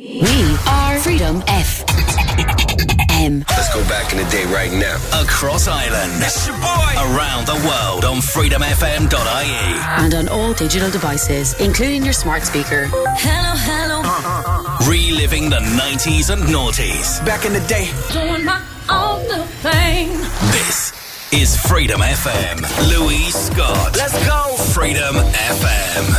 We are Freedom FM. Let's go back in the day right now. Across Ireland. It's your boy. Around the world on freedomfm.ie. And on all digital devices, including your smart speaker. Hello, hello. Reliving the 90s and noughties. Back in the day. Doing my own little thing. This is Freedom FM. Louise Scott. Let's go. Freedom FM.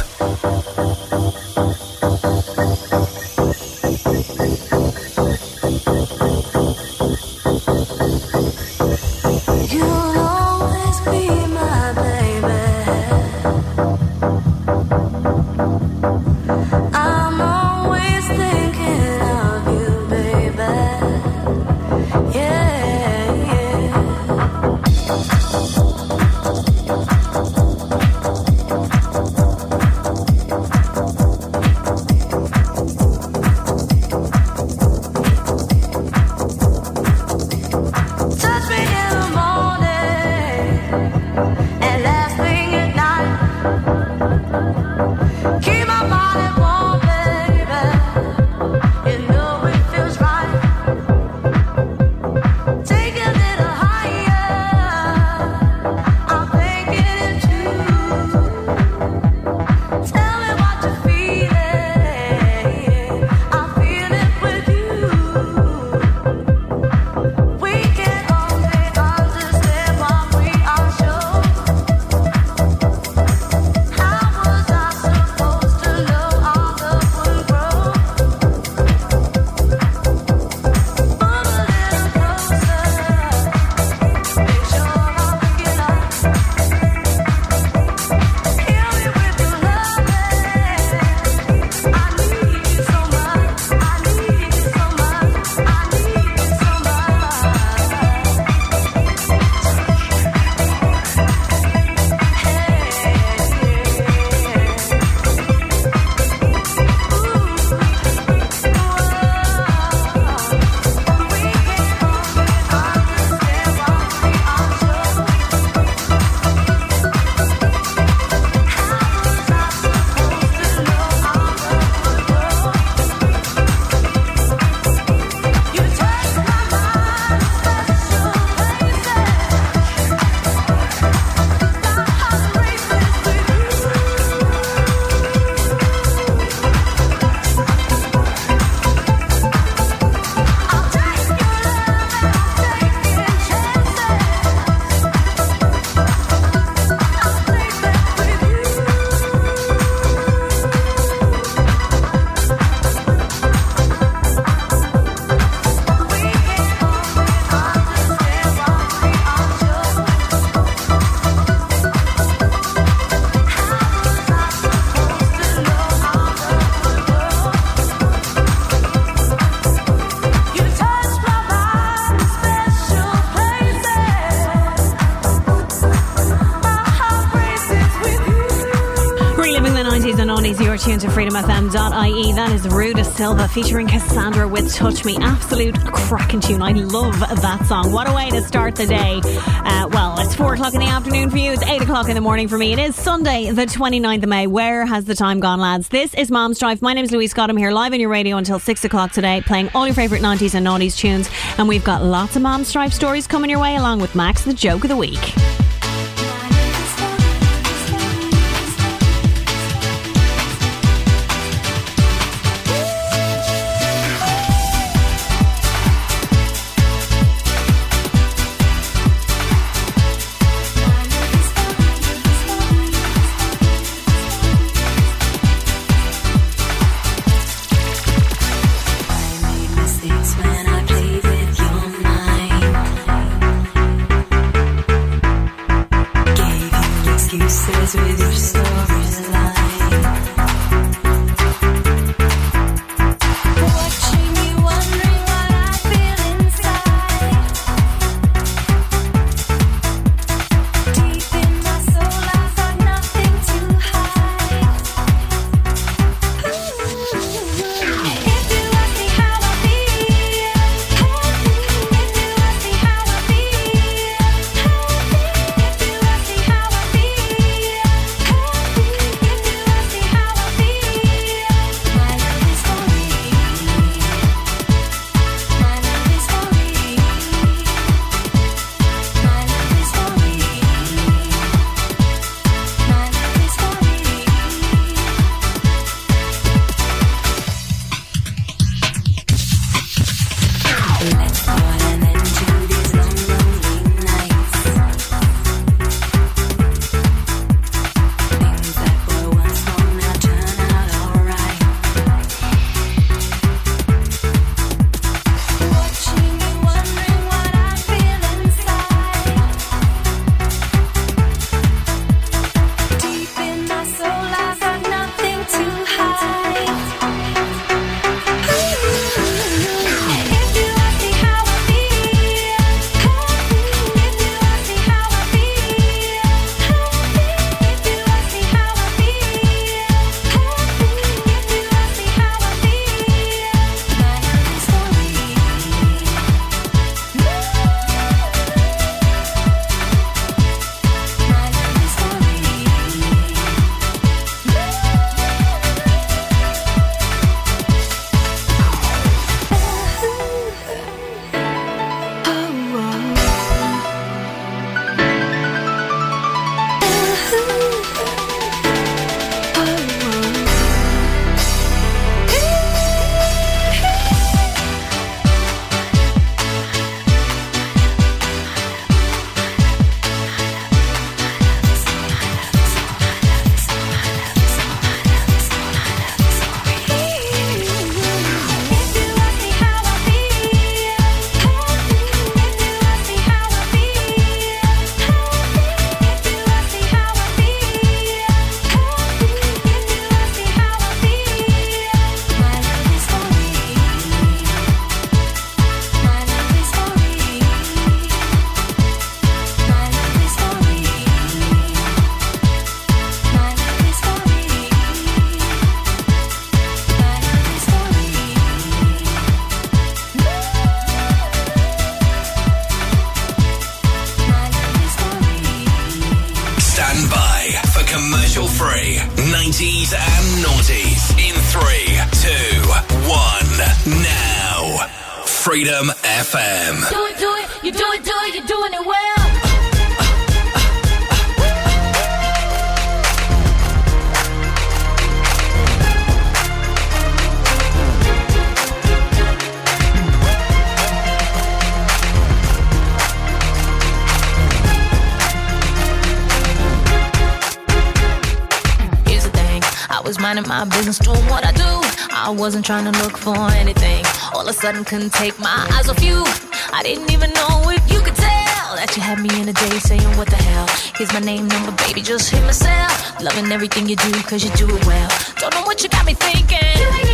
90s and oldies, you're tuned to freedomfm.ie. That is Rui da Silva featuring Cassandra with Touch Me. Absolute cracking tune. I love that song. What a way to start the day. Uh, well, it's 4 o'clock in the afternoon for you. It's 8 o'clock in the morning for me. It is Sunday, the 29th of May. Where has the time gone, lads? This is Momstrife. My name is Louise Scott. I'm here live on your radio until 6 o'clock today, playing all your favourite 90s and noughties tunes. And we've got lots of Momstrife stories coming your way, along with Max, the joke of the week. minding my business, doing what I do. I wasn't trying to look for anything. All of a sudden, couldn't take my eyes off you. I didn't even know if you could tell that you had me in a daze, saying, What the hell? Here's my name, number, baby, just hit myself. Loving everything you do, cause you do it well. Don't know what you got me thinking.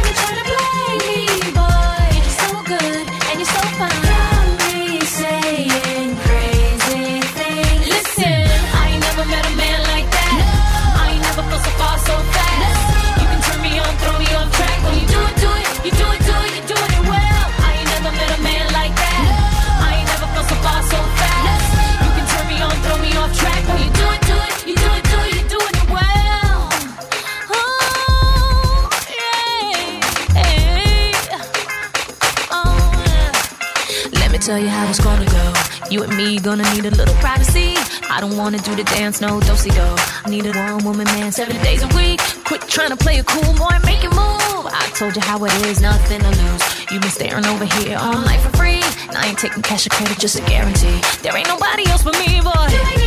You and me gonna need a little privacy. I don't wanna do the dance, no dosey do. Need a one woman man seven days a week. Quit trying to play a cool, boy, make a move. I told you how it is, nothing to lose. You been staring over here all night for free. And I ain't taking cash or credit, just a guarantee. There ain't nobody else but me, boy.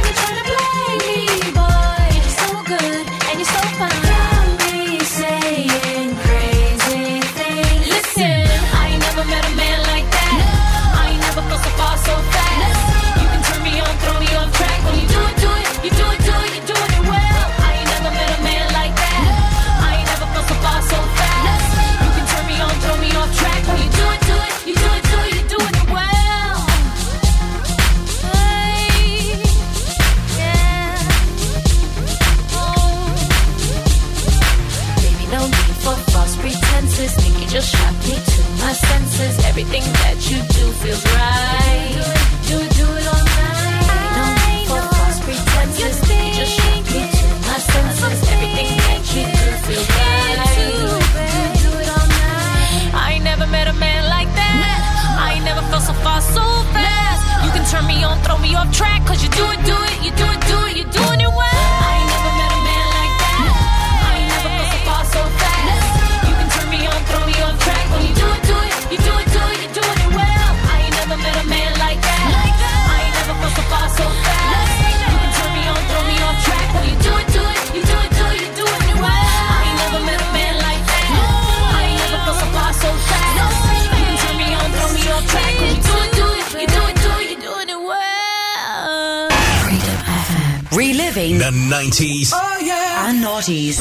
90s oh, yeah. and noughties.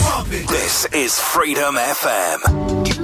This is Freedom FM.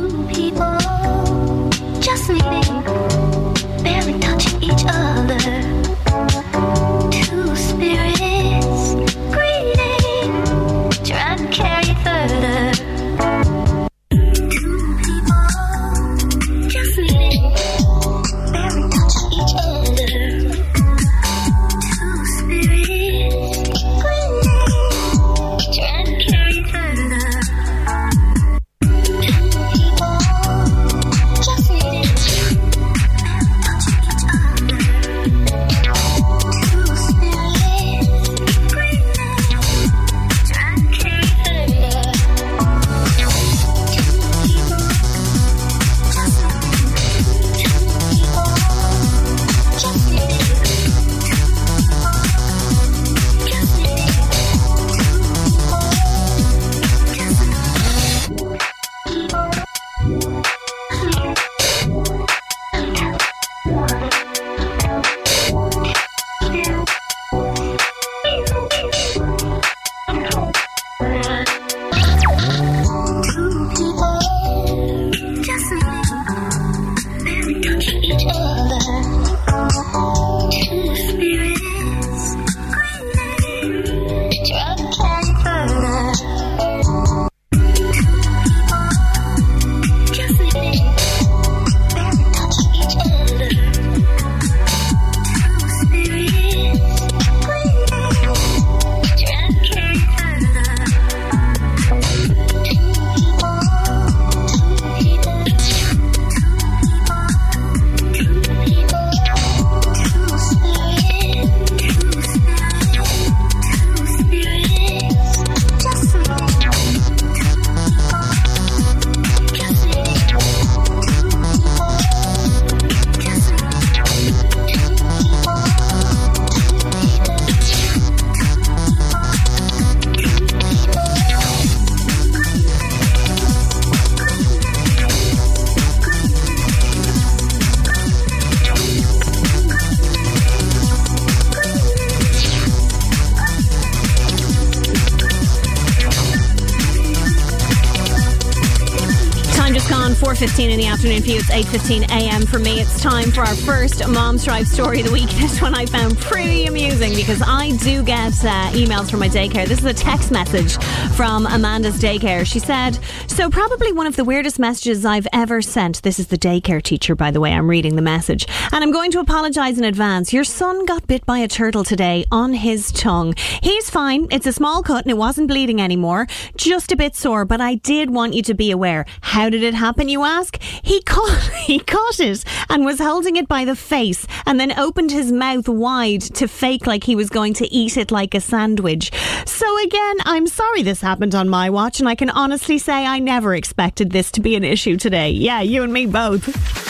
Afternoon for you. It's 8.15 a.m. for me. It's time for our first Momstrife story of the week. This one I found pretty amusing because I do get uh, emails from my daycare. This is a text message from Amanda's daycare. She said, So, probably one of the weirdest messages I've ever sent. This is the daycare teacher, by the way. I'm reading the message. And I'm going to apologise in advance. Your son got bit by a turtle today on his tongue. He's fine. It's a small cut and it wasn't bleeding anymore. Just a bit sore, but I did want you to be aware. How did it happen, you ask? He caught, he caught it and was holding it by the face and then opened his mouth wide to fake like he was going to eat it like a sandwich. So again, I'm sorry this happened on my watch and I can honestly say I never expected this to be an issue today. Yeah, you and me both.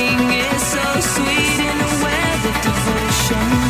Is so sweet in a web of devotion.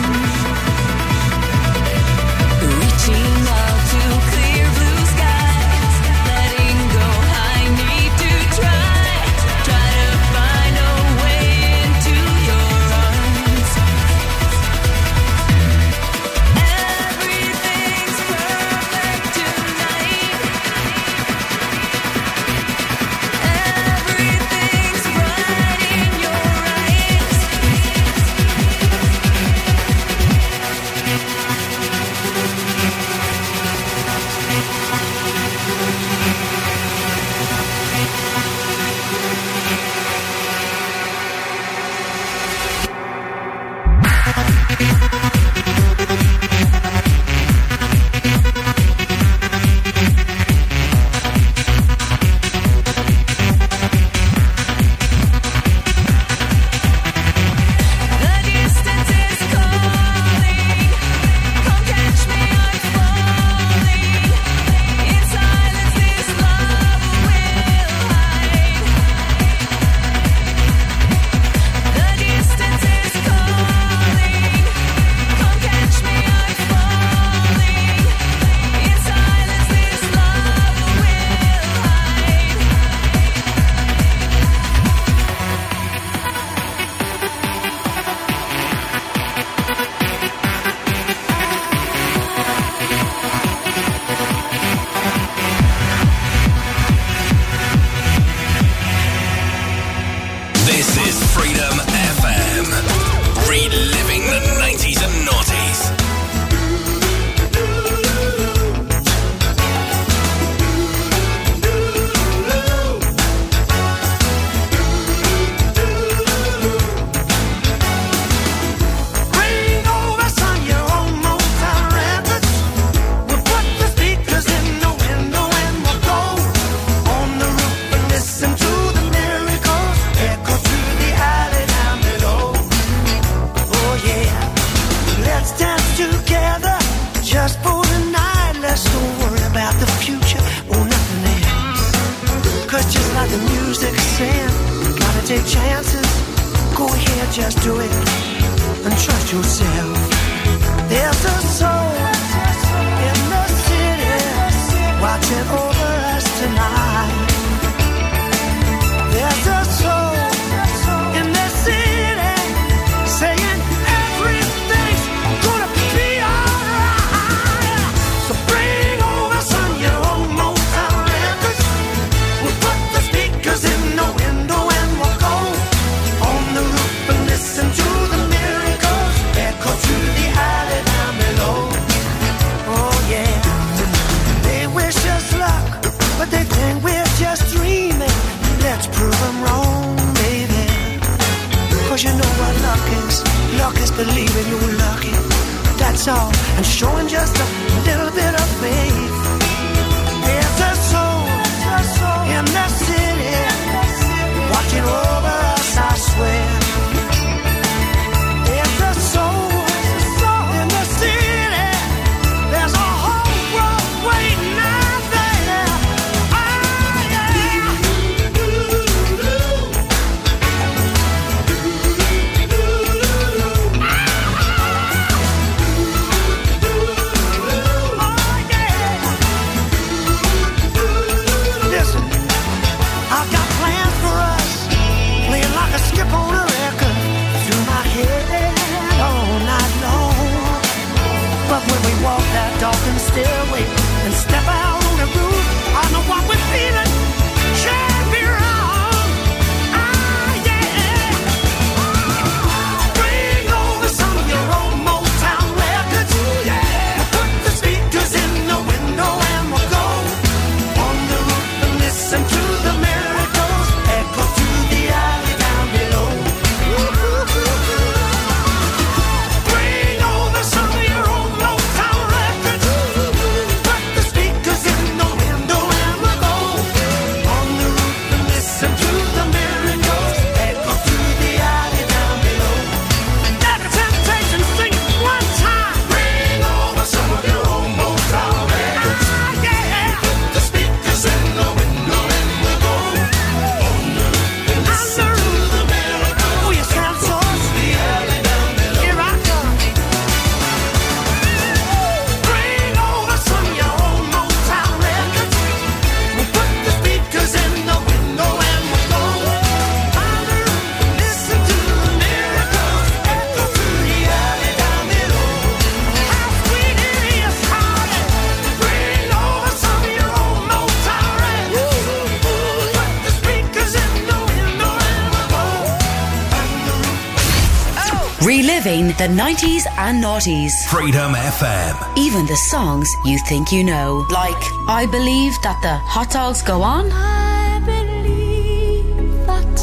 the 90s and noughties. Freedom FM. Even the songs you think you know. Like, I believe that the hot dogs go on. I believe that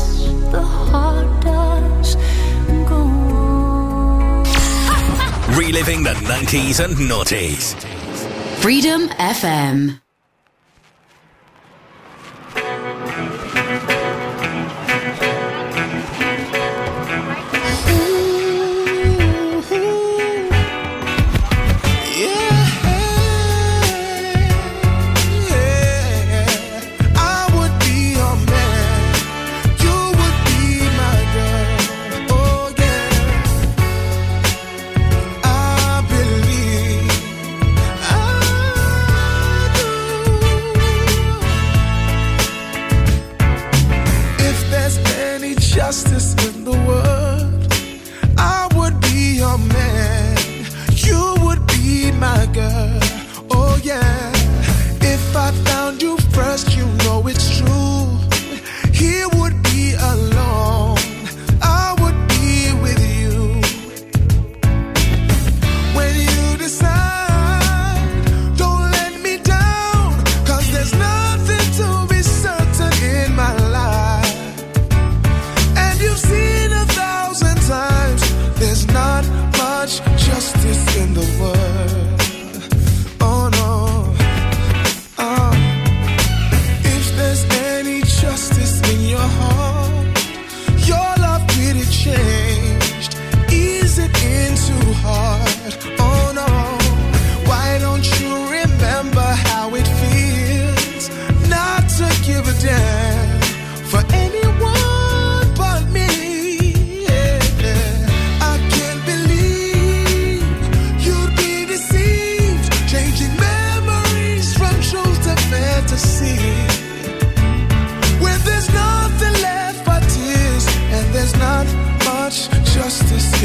the hot dogs go on. Reliving the 90s and noughties. Freedom FM.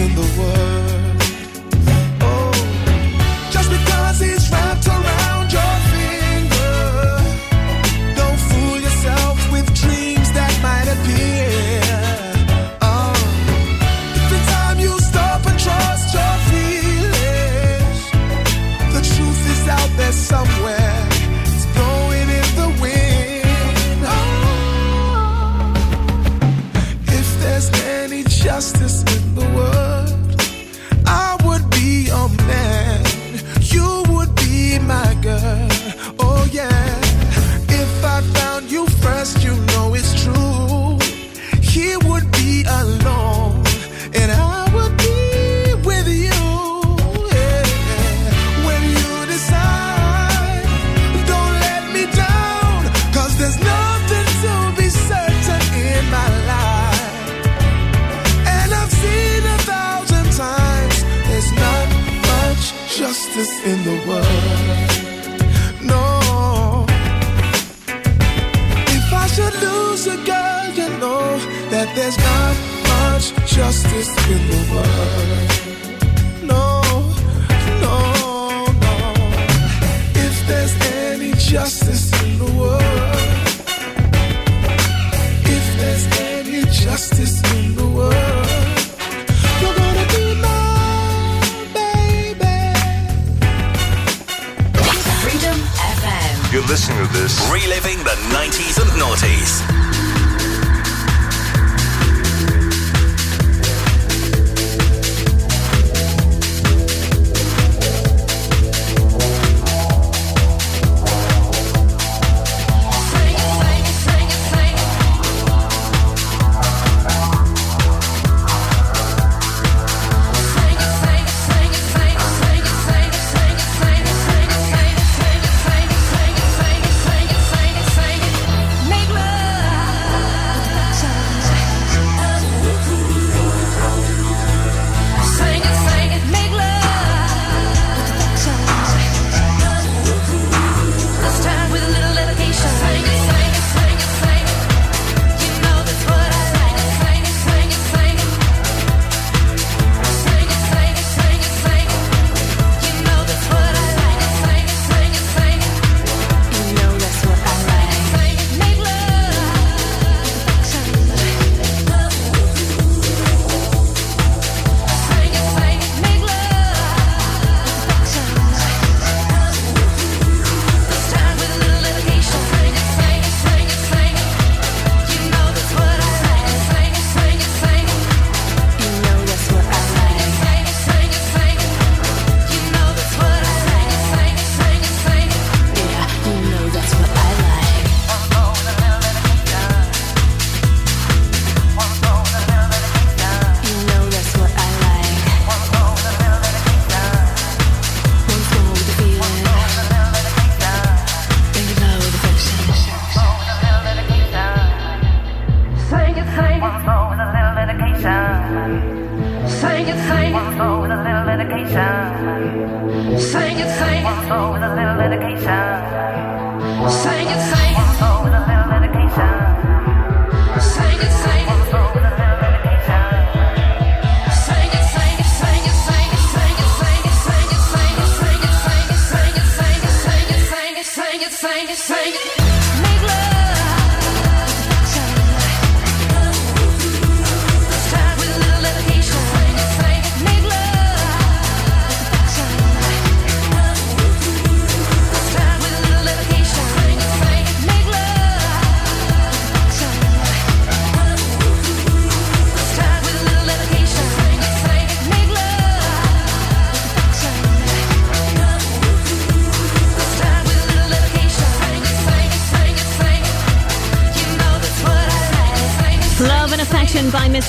in the world.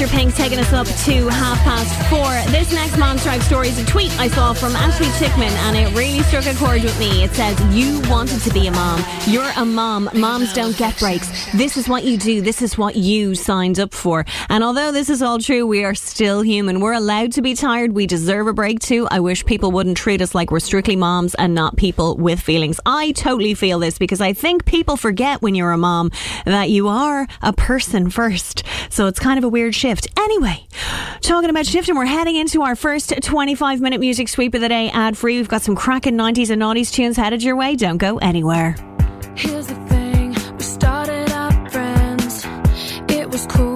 Mr. Pink's taking us up to half past four. This next Momstrife story is a tweet I saw from Ashley Chickman and it really struck a chord with me. It says, You wanted to be a mom. You're a mom. Moms don't get breaks. This is what you do. This is what you signed up for. And although this is all true, we are still human. We're allowed to be tired. We deserve a break too. I wish people wouldn't treat us like we're strictly moms and not people with feelings. I totally feel this because I think people forget when you're a mom that you are a person first. So it's kind of a weird shift shift. Anyway, talking about shift, and we're heading into our first 25 minute music sweep of the day ad free. We've got some cracking 90s and 90s tunes headed your way. Don't go anywhere. Here's the thing we started up friends, it was cool.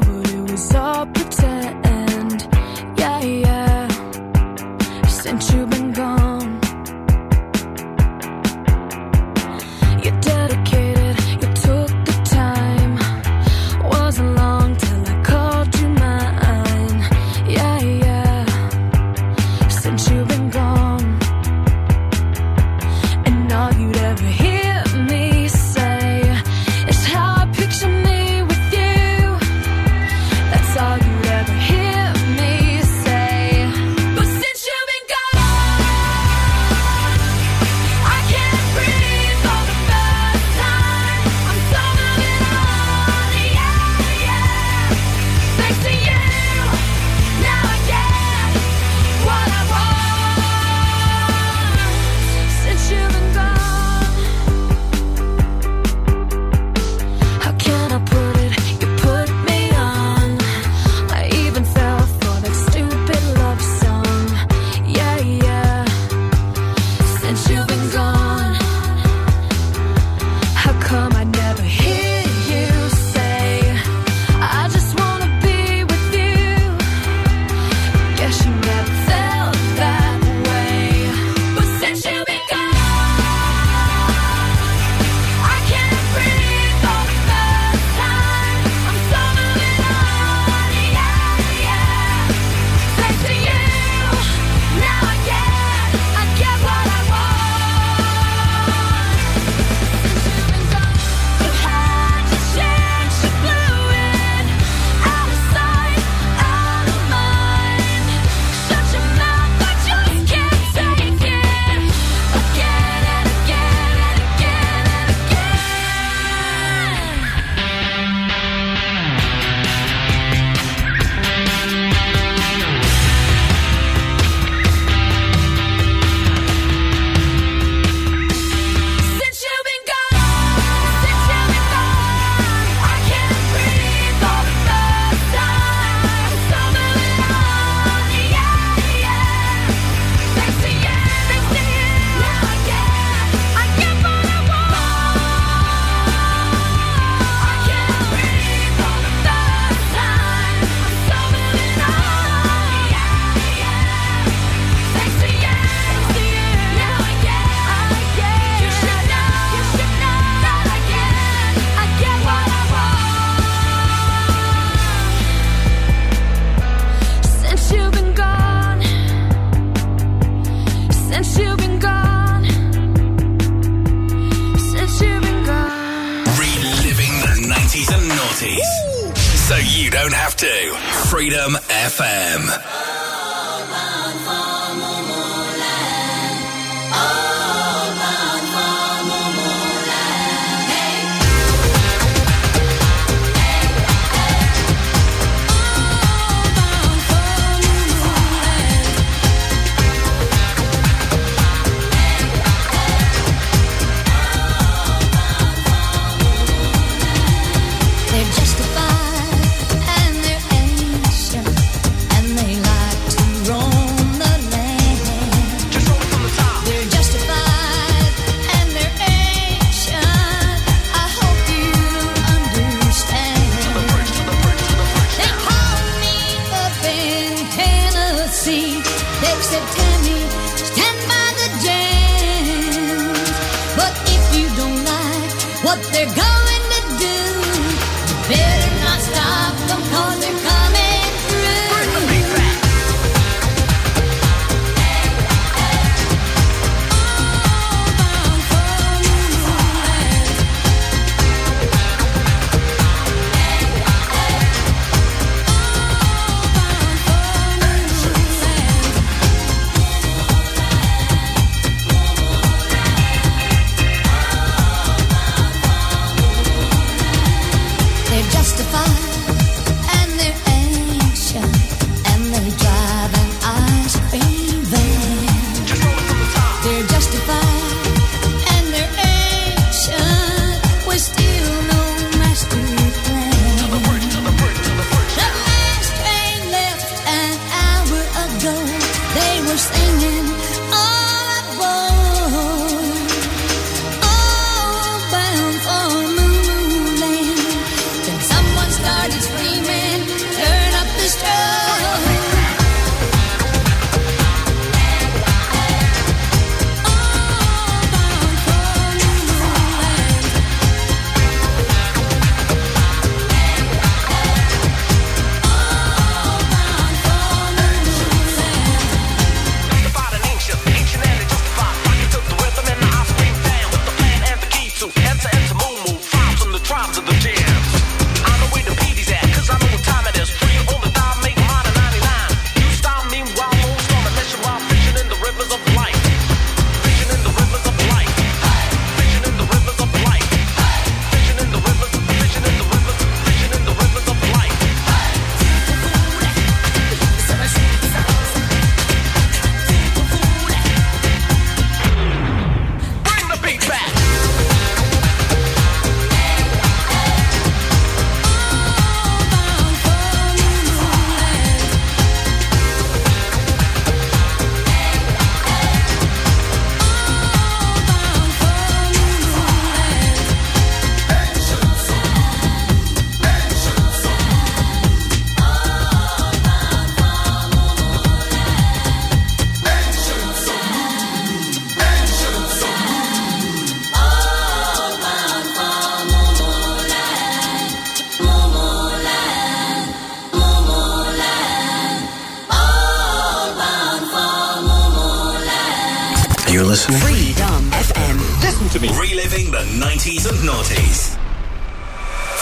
Righties and Naughties.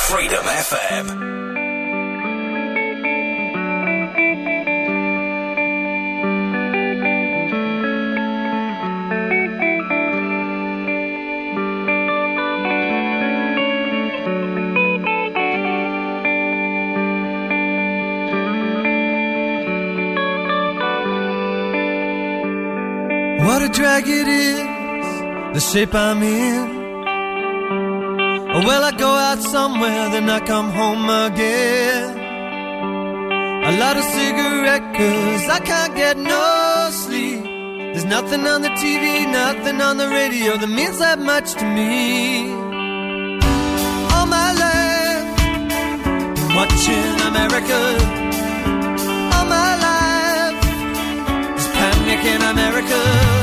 Freedom FM. What a drag it is, the shape I'm in somewhere, then I come home again. I light a cigarette, cause I can't get no sleep. There's nothing on the TV, nothing on the radio that means that much to me. All my life, I'm watching America. All my life, there's panic in America.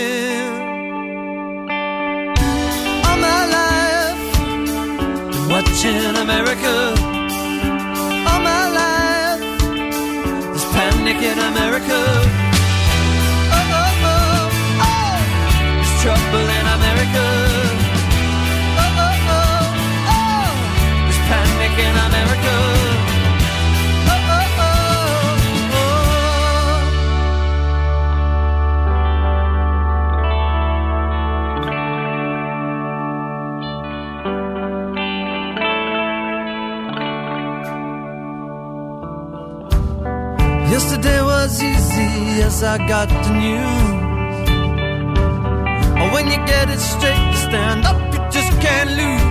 Watching America. All my life, there's panic in America. As I got the news. When you get it straight, stand up, you just can't lose.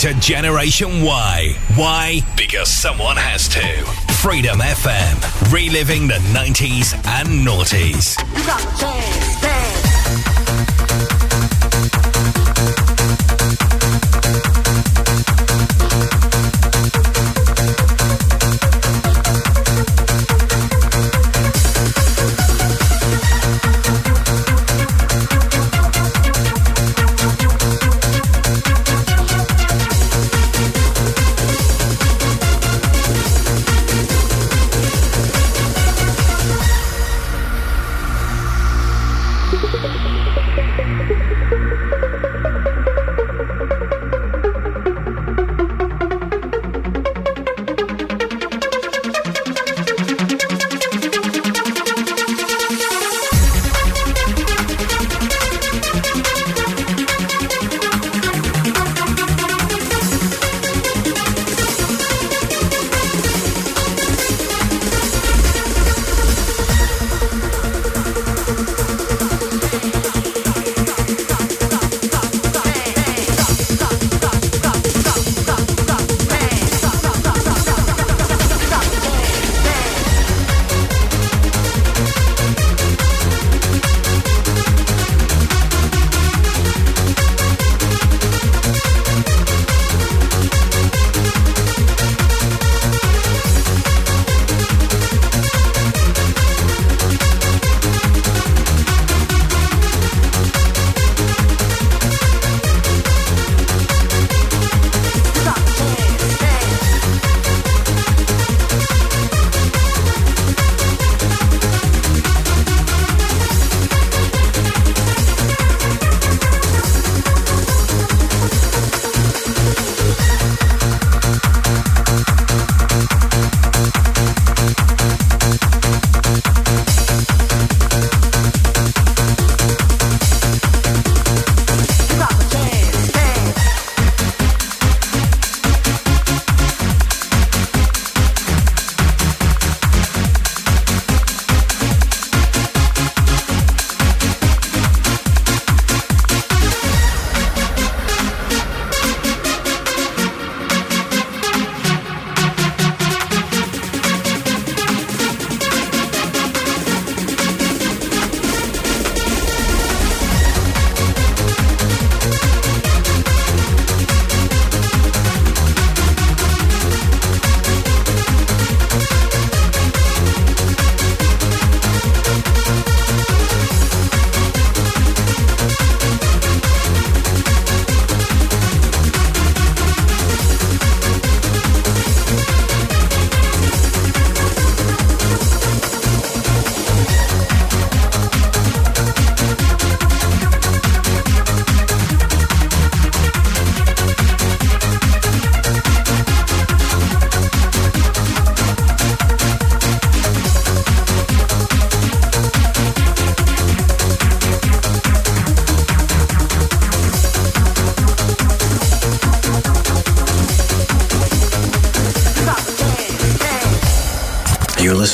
To Generation Y. Why? Because someone has to. Freedom FM. Reliving the 90s and noughties.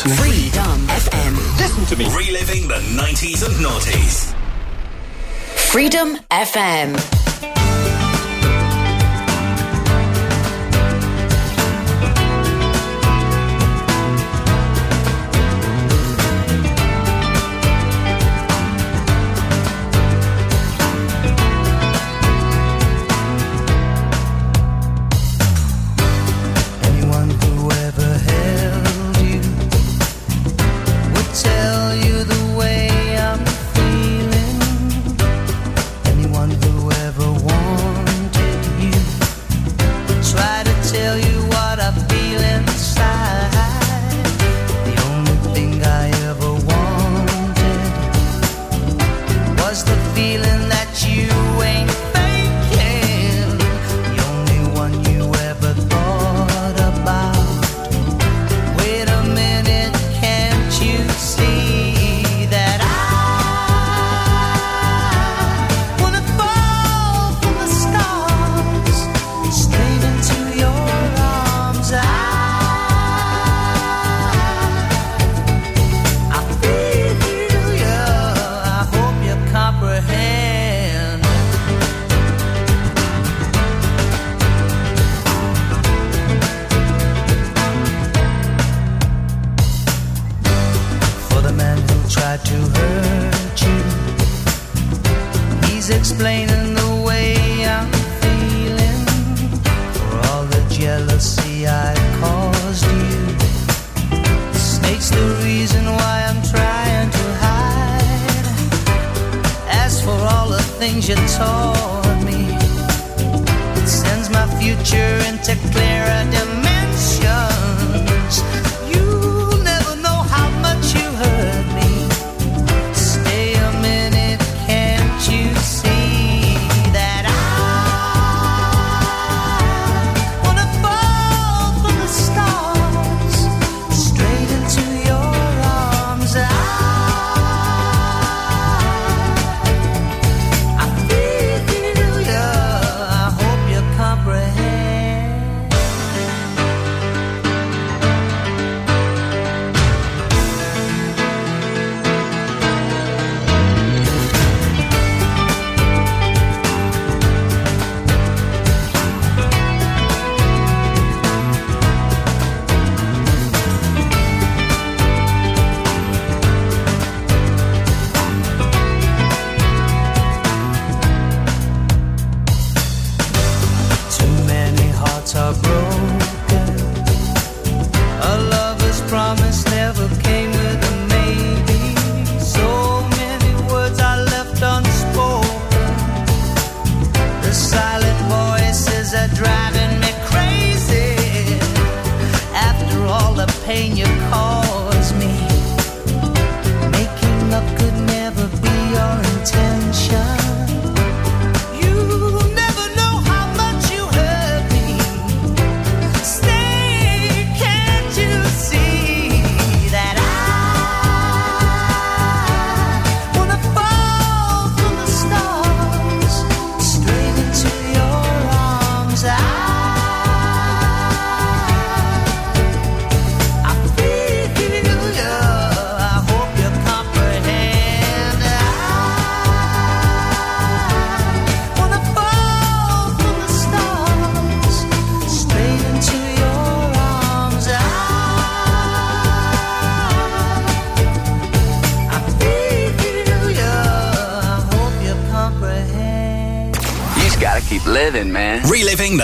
listening. Freedom FM. Listen to me. Reliving the 90s and noughties. Freedom FM.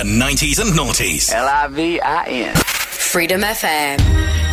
the 90s and noughties. L I V I N. Freedom FM.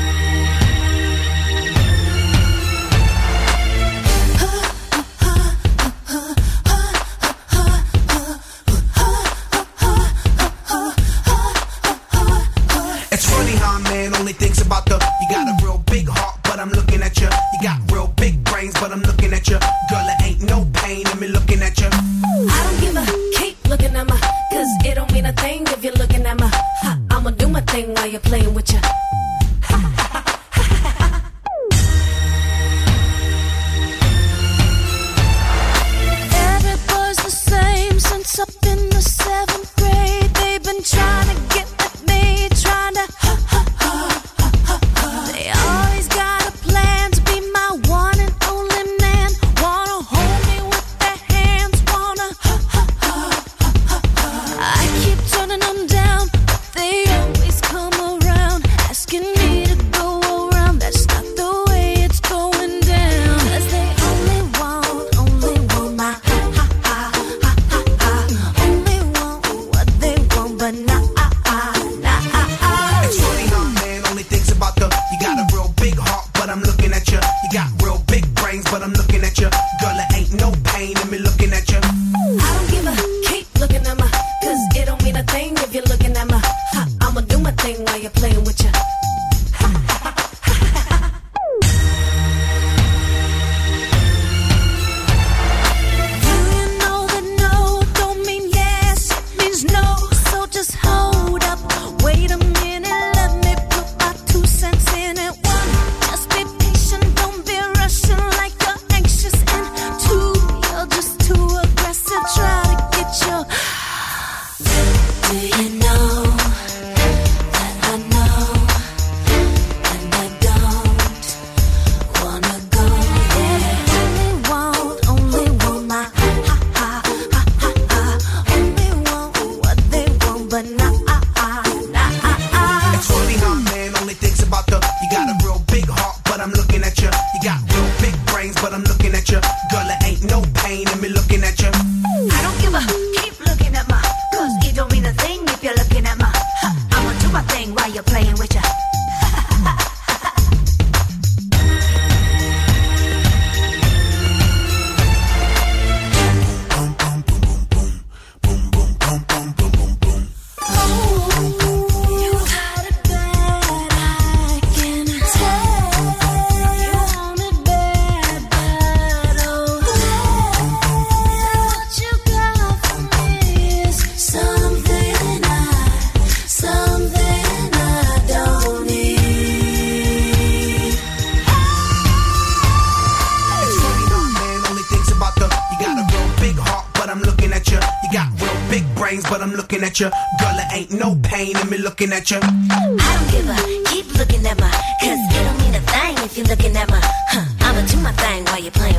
but I'm looking at you. Girl, it ain't no pain in me looking at you. I don't give a keep looking at my, cause it don't mean a thing if you're looking at my, huh. I'ma do my thing while you're playing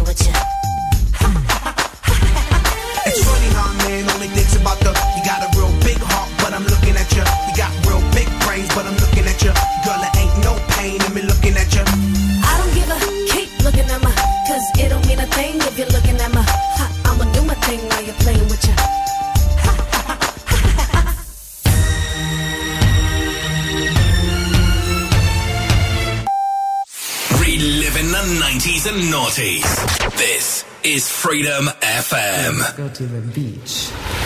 Freedom FM. Go to the beach.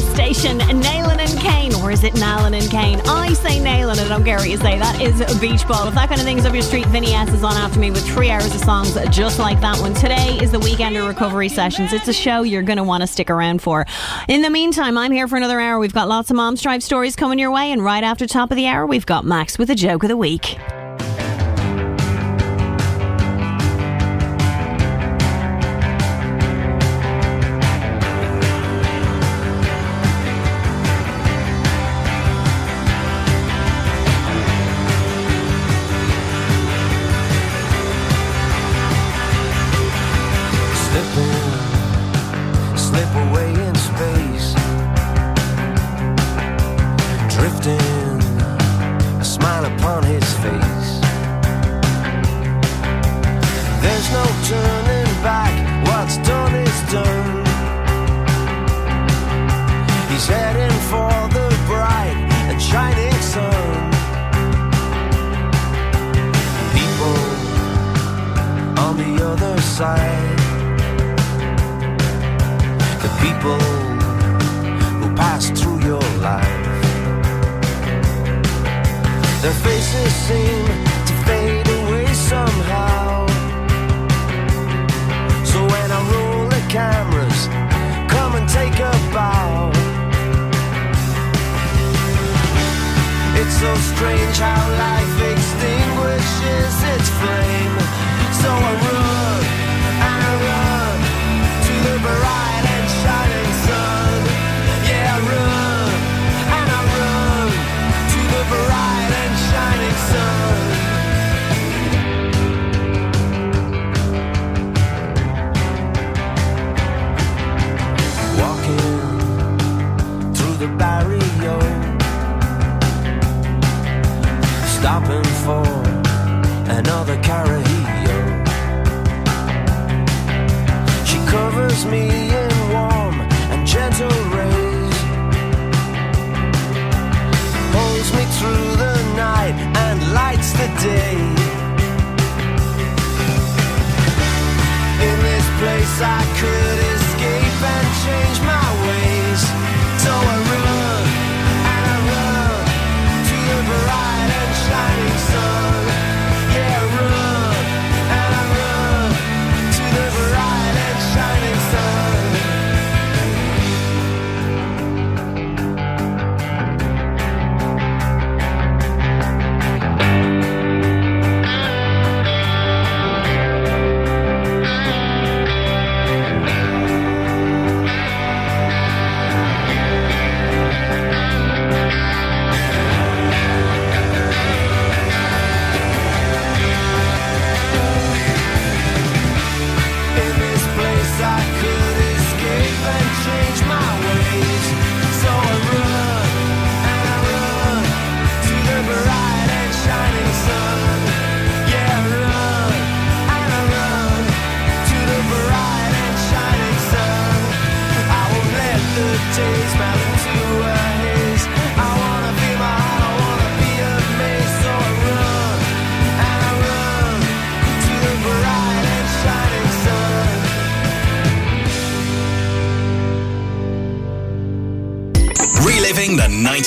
this station, Naylan and Kane, or is it Nylon and Kane? I say Naylan, I don't care what you say. That is beach ball. If that kind of thing is up your street, Vinny S is on after me with three hours of songs just like that one. Today is the Weekender Recovery Sessions. It's a show you're going to want to stick around for. In the meantime, I'm here for another hour. We've got lots of Momstrife stories coming your way, and right after top of the hour, we've got Max with a joke of the week.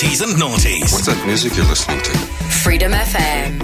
80s and noughties. What's that music you're listening to? Freedom FM.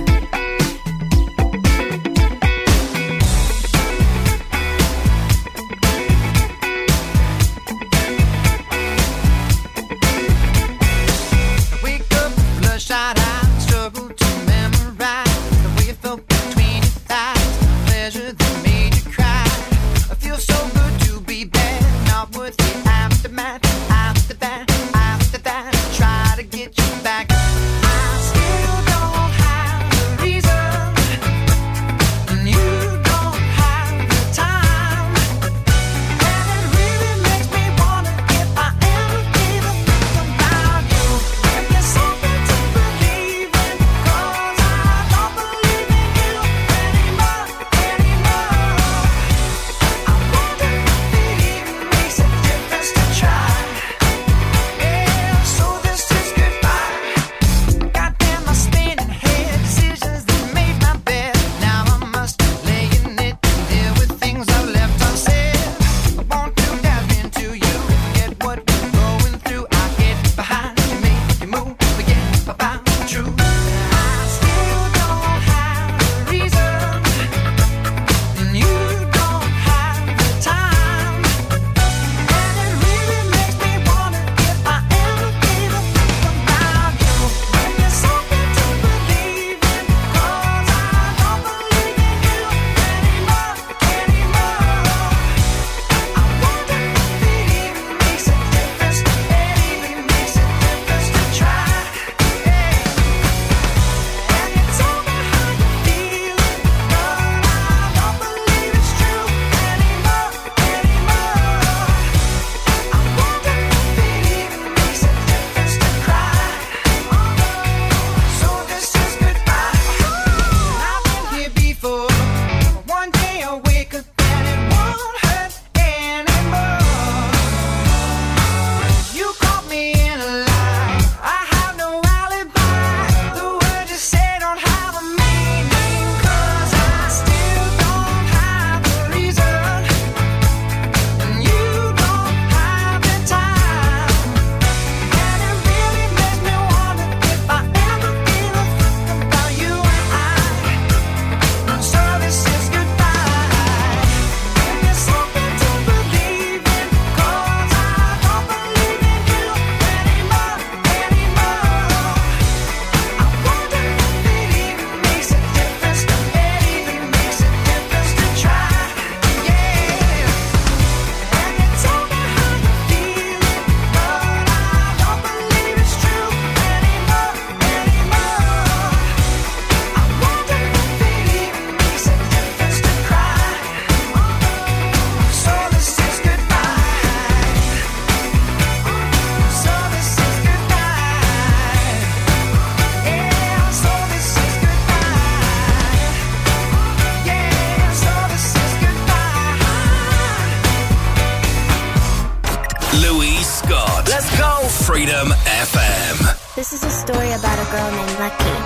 Freedom FM. This is a story about a girl named Lucky.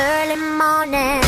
Early morning.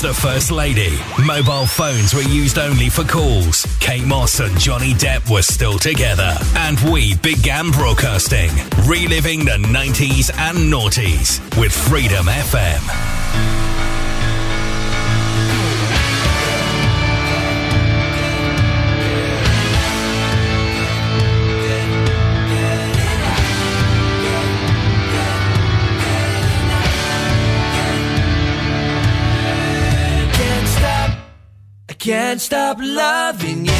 was the First Lady. Mobile phones were used only for calls. Kate Moss and Johnny Depp were still together. And we began broadcasting, reliving the 90s and noughties with Freedom FM. can't stop loving you.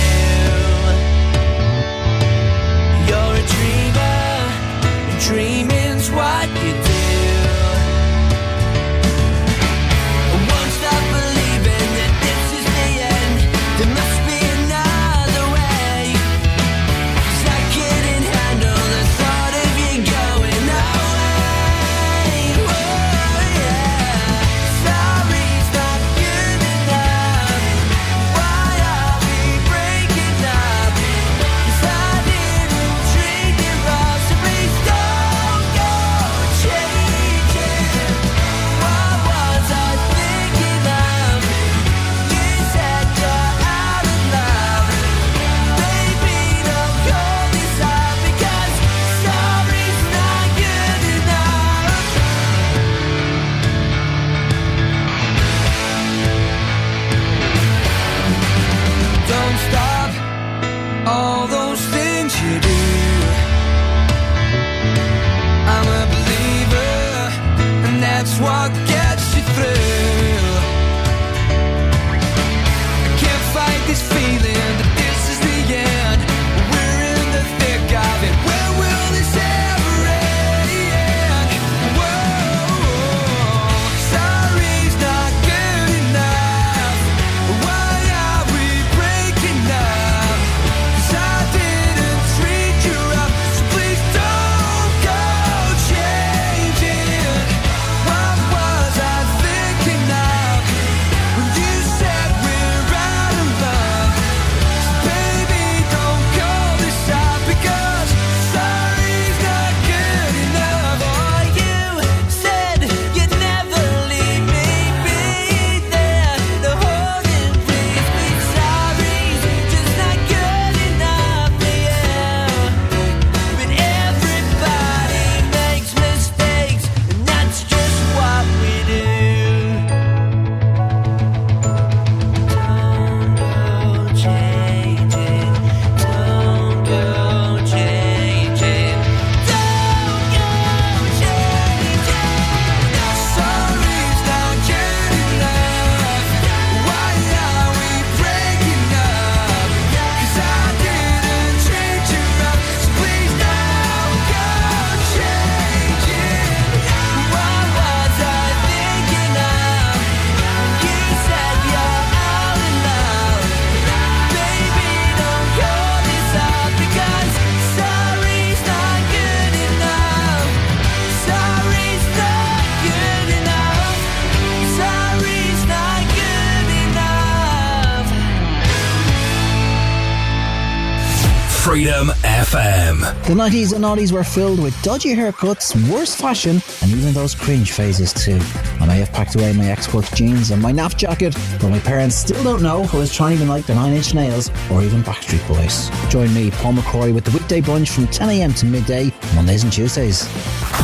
The 90s and noughties were filled with dodgy haircuts, worse fashion, and even those cringe phases too. I may have packed away my Xbox jeans and my nap jacket, but my parents still don't know who is trying to like the Nine Inch Nails or even Backstreet Boys. Join me, Paul McCrory, with the weekday brunch from 10am to midday, Mondays and Tuesdays.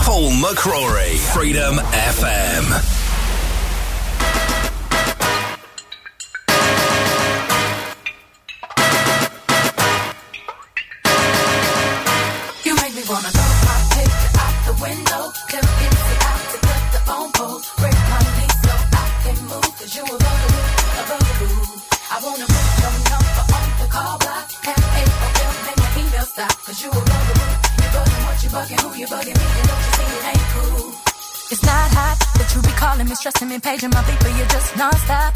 Paul McCrory, Freedom FM. You're just non-stop.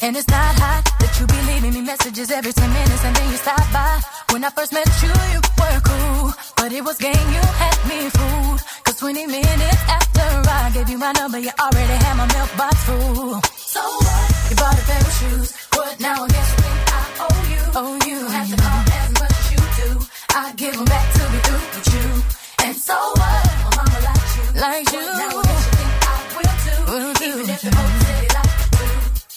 And it's not hot that you be leaving me messages every 10 minutes and then you stop by. When I first met you, you were cool. But it was game, you had me fooled. Cause 20 minutes after I gave you my number, you already had my milk box full. So what? You bought a pair of shoes. What now? I guess you think I owe you. Oh, you. Don't have to call as much as you do. I give them back to be through with you. And so what? My mama likes you. Like you. What now? I guess you think I will too. Will do. Even if the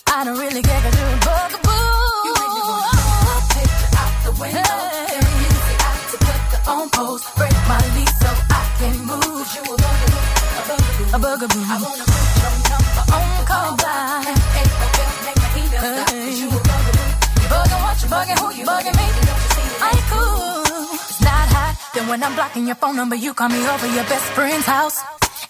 I don't really care cause you're a bugaboo. You make me wanna throw a picture out the window. Hey. Tell Easy out to cut the phone poles. Break my lease so I can move. You a bugaboo, a bugaboo. A bugaboo. I wanna put your number on call block. F-A-O-L, make my email stop. Cause you a bugaboo. You bugging what you bugging, who you bugging me. You see it ain't cool. It's not hot. Then when I'm blocking your phone number, you call me over your best friend's house.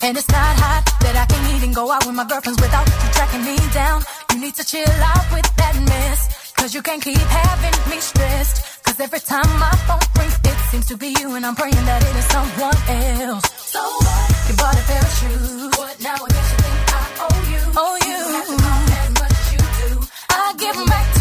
And it's not hot that I can even go out with my girlfriends without you tracking me down. You need to chill out with that mess. Cause you can't keep having me stressed. Cause every time my phone rings, it seems to be you, and I'm praying that it is someone else. So what? You bought a pair of shoes. What now? I guess you think I owe you. Oh, you. you have to call as much as you do. I give back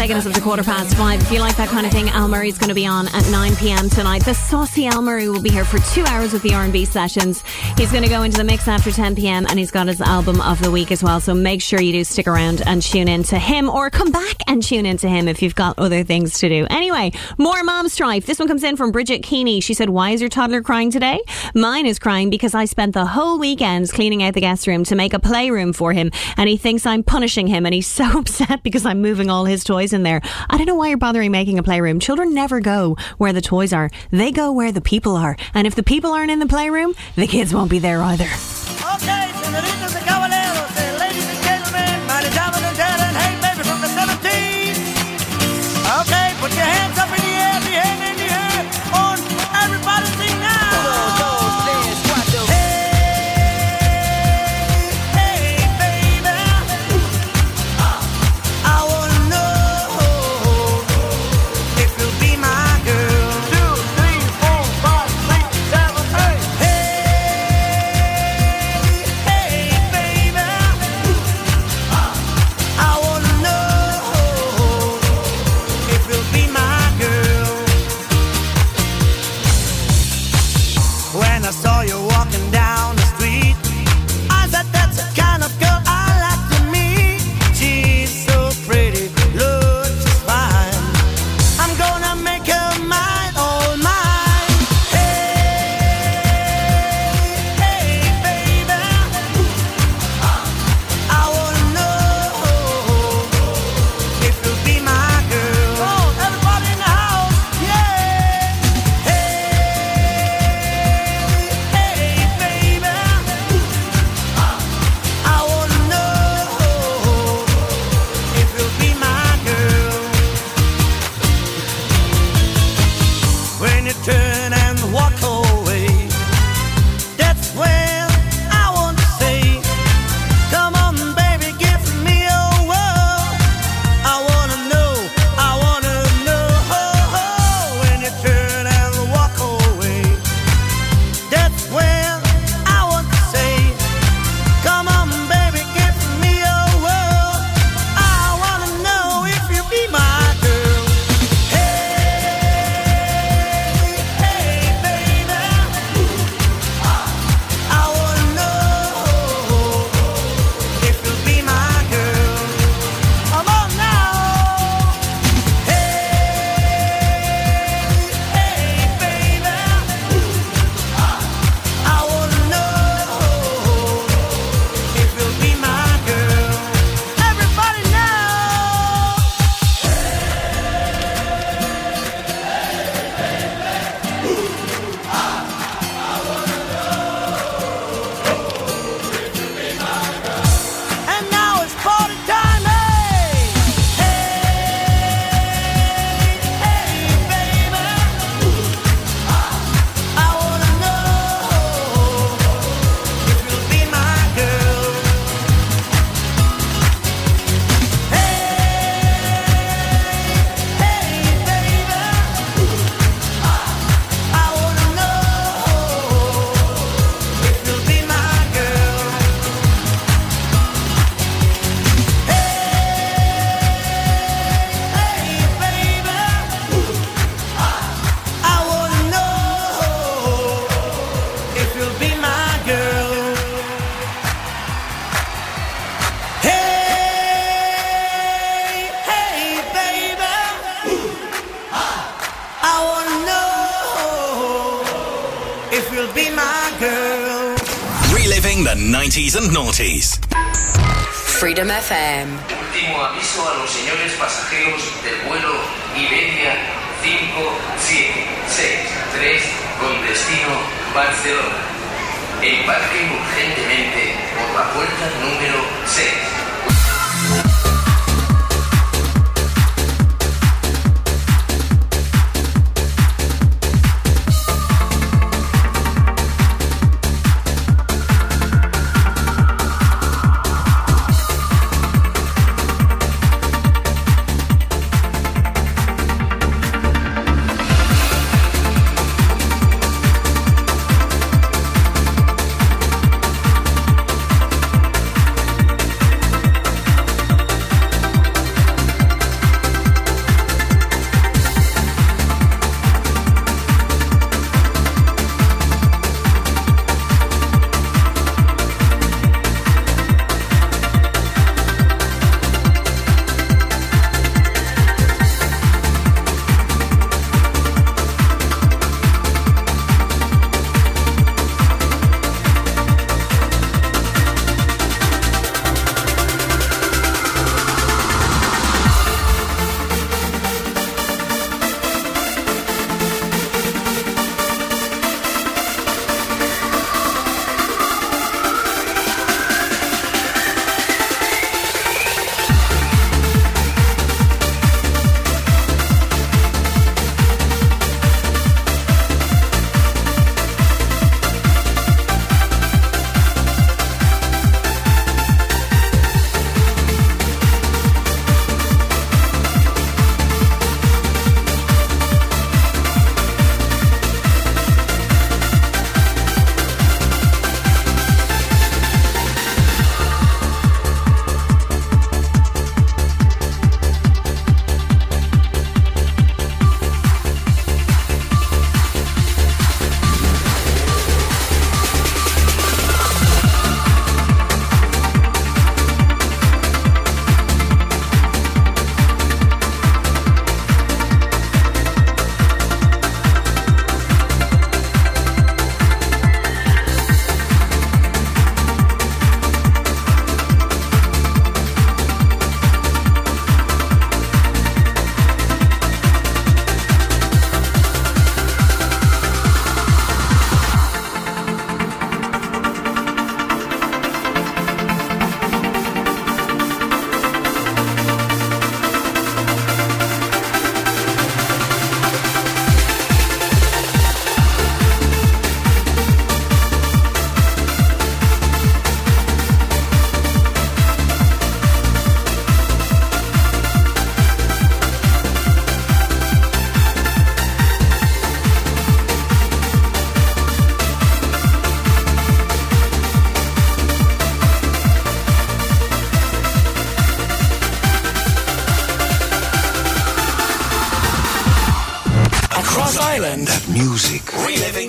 taking us up to quarter past five. If you like that kind of thing, Al Murray's going to be on at 9 p.m. tonight. The saucy Al Murray will be here for two hours with the R&B sessions. He's going to go into the mix after 10 p.m. and he's got his album of the week as well. So make sure you do stick around and tune in to him or come back and tune in to him if you've got other things to do. Anyway, more mom strife. This one comes in from Bridget Keeney. She said, why is your toddler crying today? Mine is crying because I spent the whole weekend cleaning out the guest room to make a playroom for him and he thinks I'm punishing him and he's so upset because I'm moving all his toys in there. I don't know why you're bothering making a playroom. Children never go where the toys are. They go where the people are. And if the people aren't in the playroom, the kids won't be there either. Okay, Freedom FM.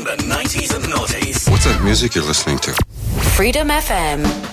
the 90s and noughties. What's that music you're listening to? Freedom FM.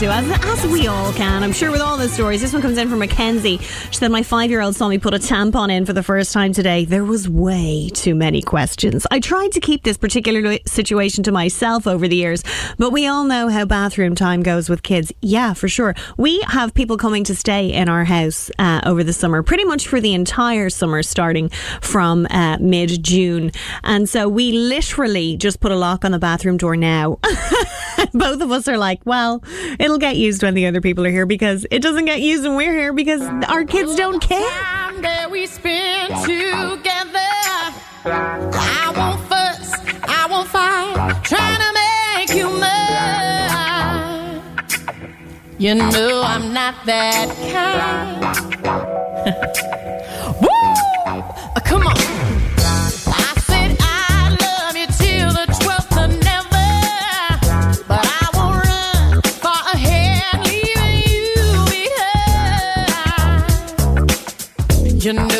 to us, as we all can. I'm sure with all the stories. This one comes in from Mackenzie, that my five year old saw me put a tampon in for the first time today, there was way too many questions. I tried to keep this particular situation to myself over the years, but we all know how bathroom time goes with kids. Yeah, for sure. We have people coming to stay in our house uh, over the summer, pretty much for the entire summer, starting from uh, mid June. And so we literally just put a lock on the bathroom door now. Both of us are like, well, it'll get used when the other people are here because it doesn't get used when we're here because our kids kids don't care. I won't fuss, I won't fight, trying to make you mine. You know I'm not that kind. You know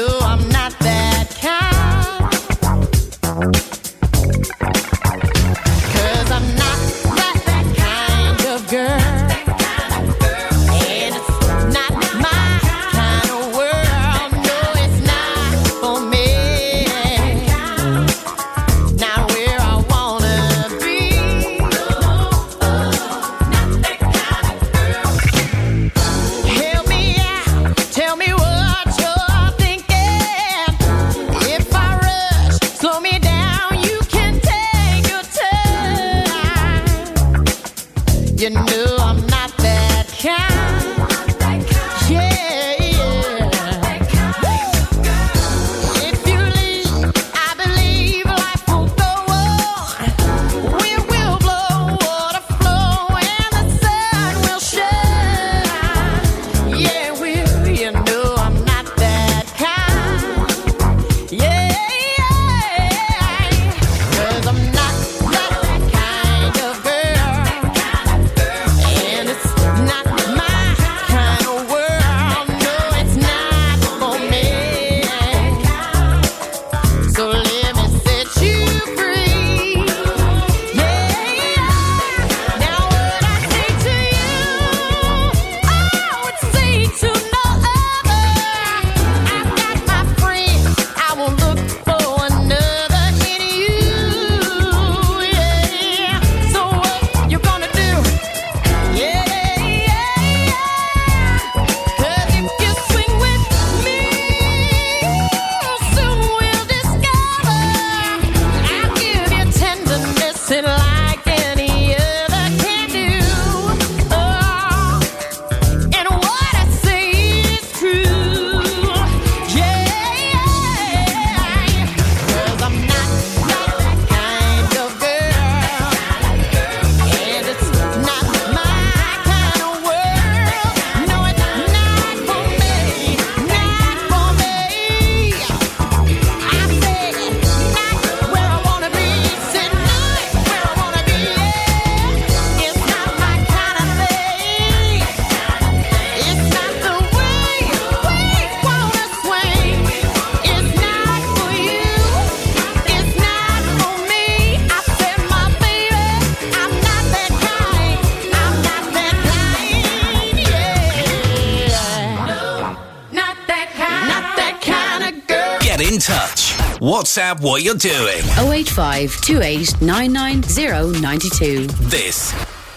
WhatsApp what you're doing. 085 28 990 This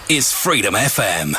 is Freedom FM.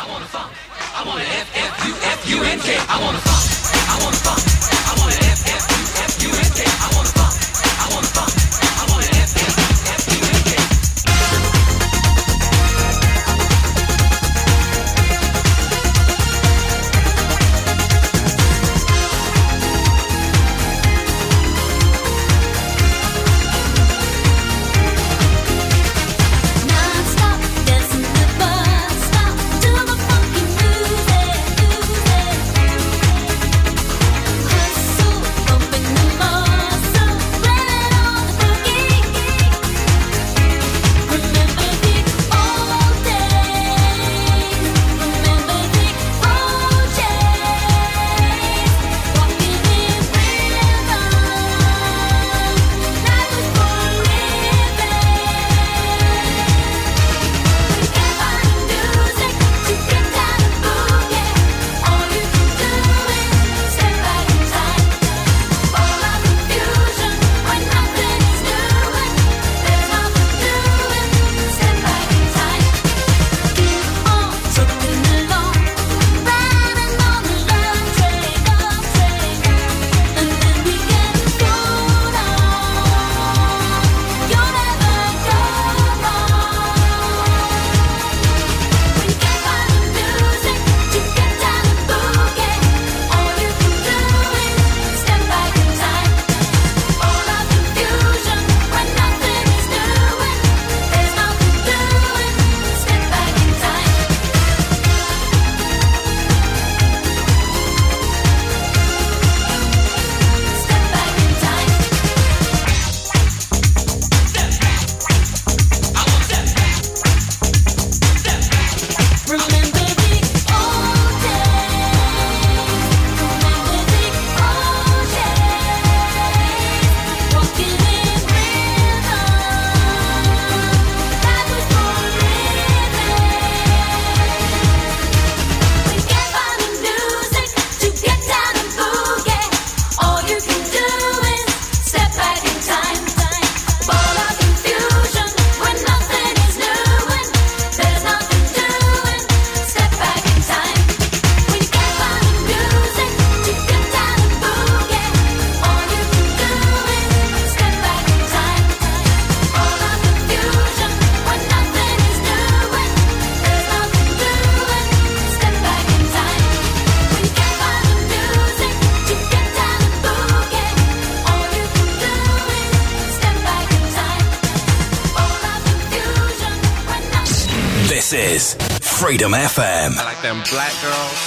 Them black girls.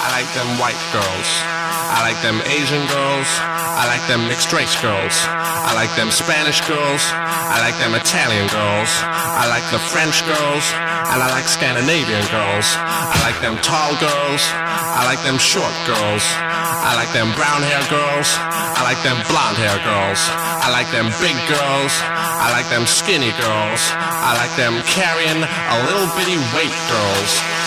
I like them white girls. I like them Asian girls. I like them mixed race girls. I like them Spanish girls. I like them Italian girls. I like the French girls. And I like Scandinavian girls. I like them tall girls. I like them short girls. I like them brown hair girls. I like them blonde hair girls. I like them big girls. I like them skinny girls. I like them carrying a little bitty weight girls.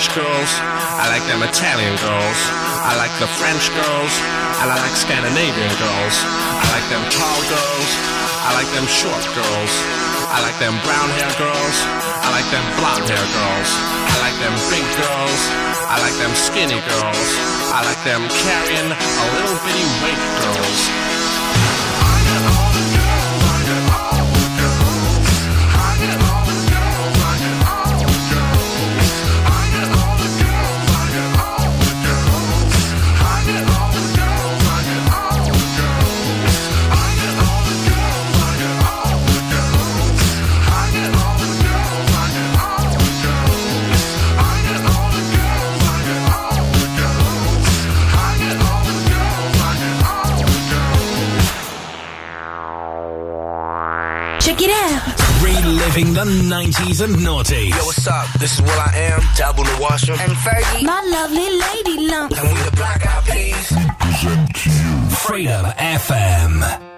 Spanish girls. I like them Italian girls. I like the French girls. And I like Scandinavian girls. I like them tall girls. I like them short girls. I like them brown hair girls. I like them blonde hair girls. I like them big girls. I like them skinny girls. I like them carrying a little bitty weight girls. recapping the 90s and noughties. Yo, what's up? This is what I am, Double the Washer. And Fergie. My lovely lady lump. And we the Black Eyed Peas. Present to you. Freedom FM.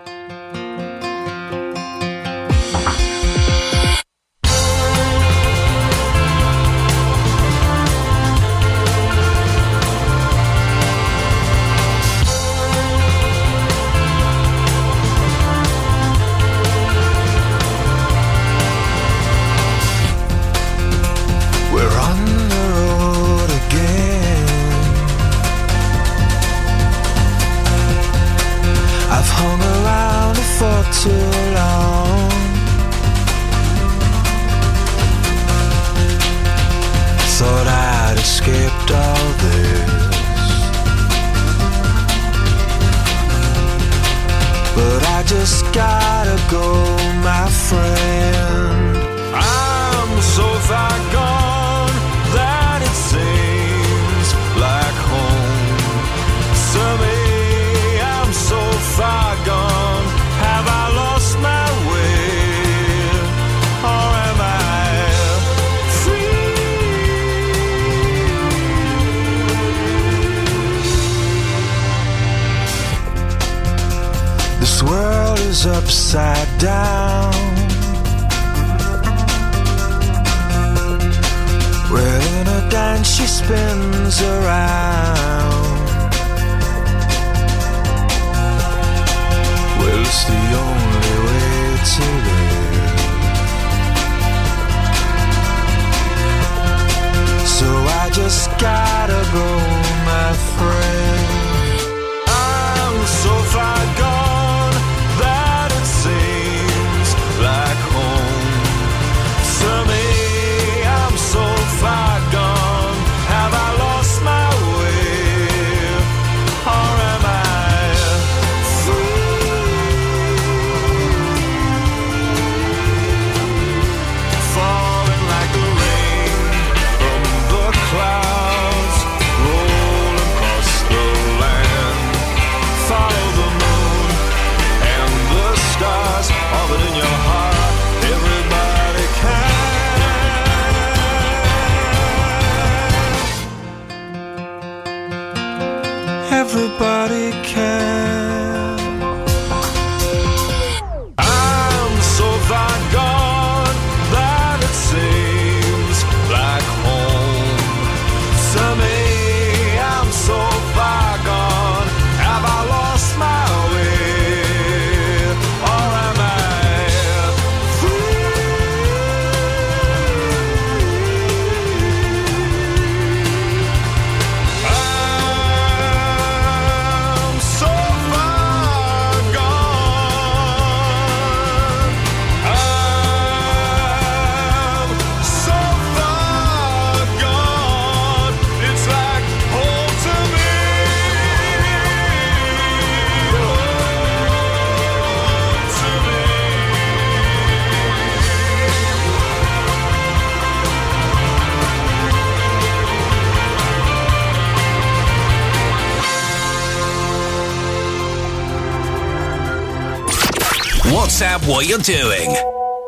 What you're doing.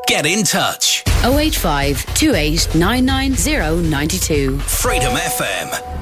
Get in touch. 085 28 990 Freedom FM.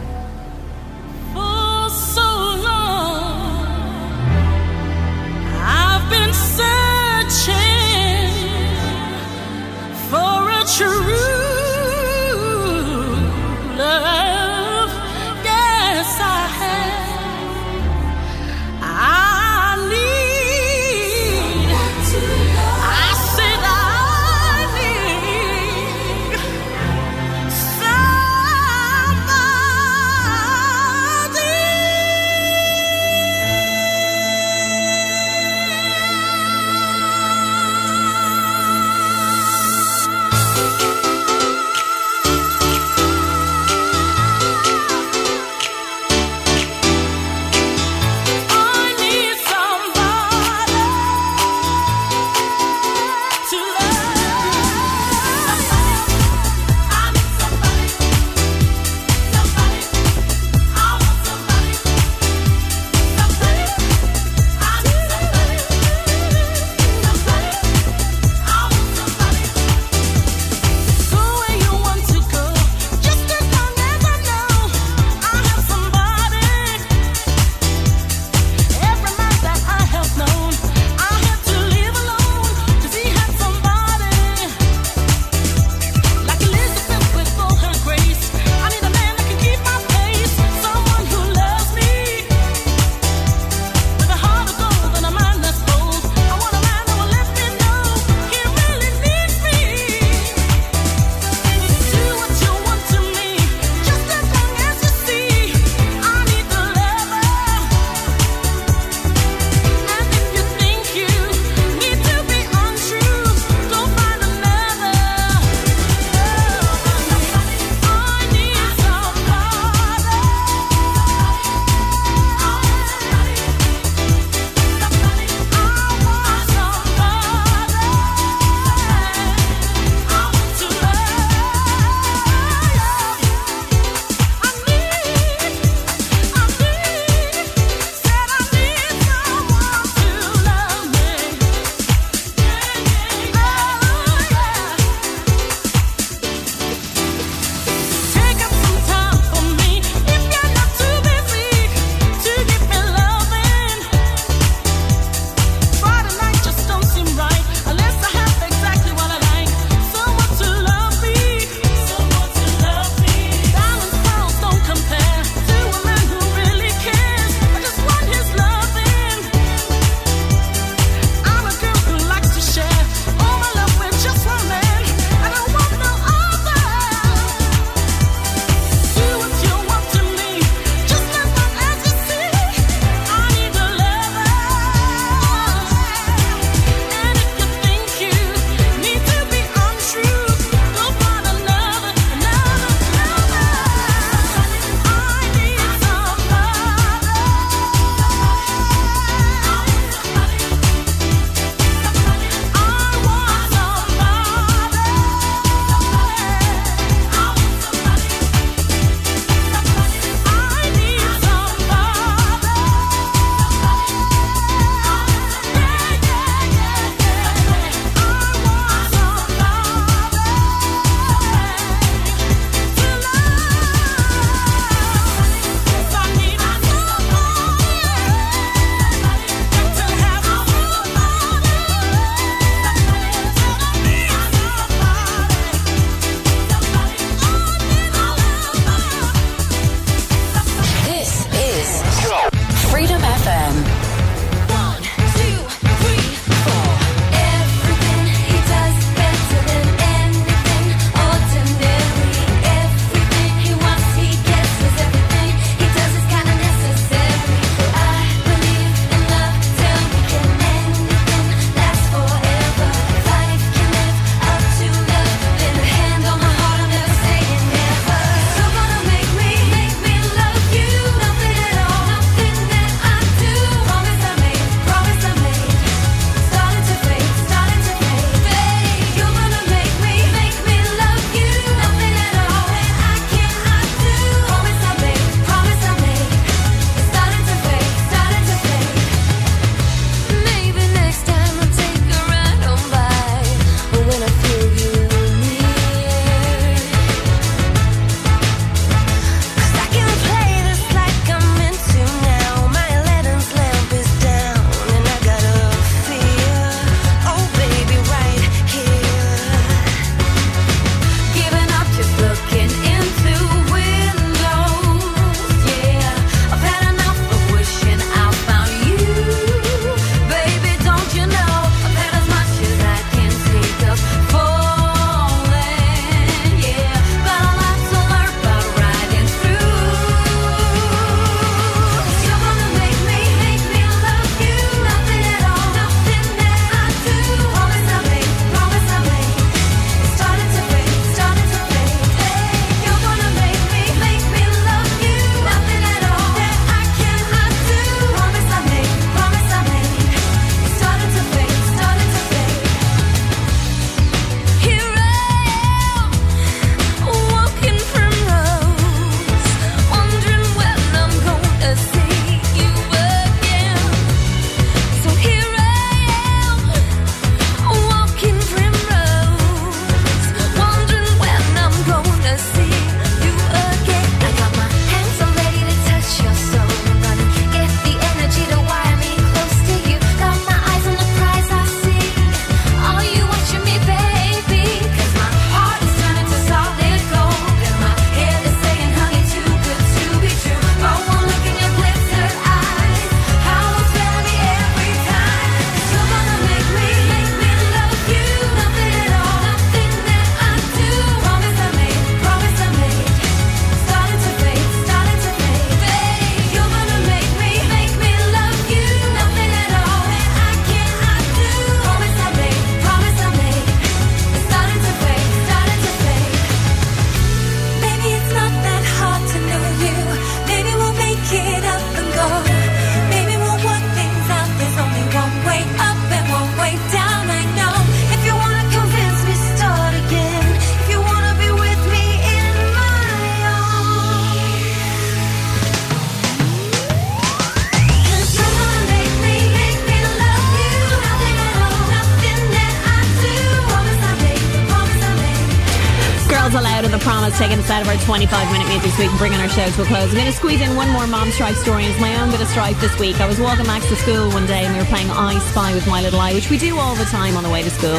25 minute music this week and bringing our show to a close. I'm going to squeeze in one more mom strife story. It's my own bit of strife this week. I was walking Max to school one day and we were playing I Spy with My Little Eye, which we do all the time on the way to school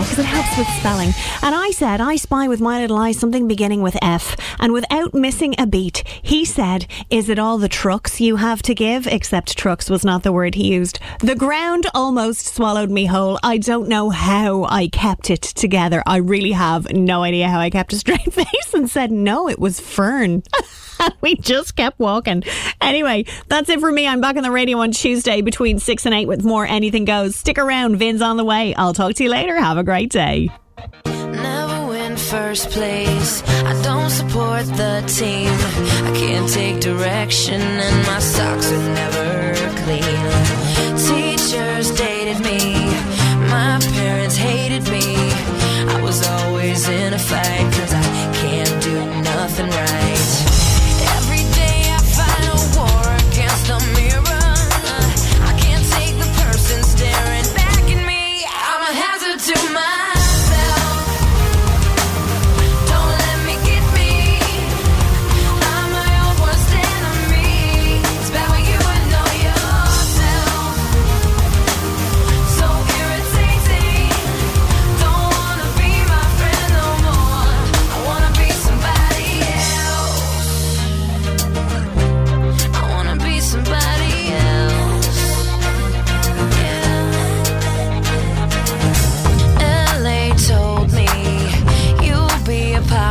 because it helps with spelling. And I said, I spy with My Little Eye something beginning with F. And without missing a beat, he said, Is it all the trucks you have to give? Except trucks was not the word he used. The ground almost swallowed me whole. I don't know how I kept it together. I really have no idea how I kept a straight face and said, No, it was Fern. we just kept walking. Anyway, that's it for me. I'm back on the radio on Tuesday between 6 and 8 with more Anything Goes. Stick around. Vin's on the way. I'll talk to you later. Have a great day. Never win first place. I don't support the team. I can't take direction, and my socks are never clean. Teachers dated me. My parents hated me. I was always in a fight, cause I can't do nothing right.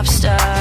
Be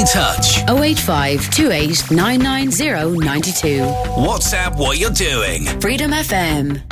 in touch. 085 28 990 92. WhatsApp what you're doing. Freedom FM.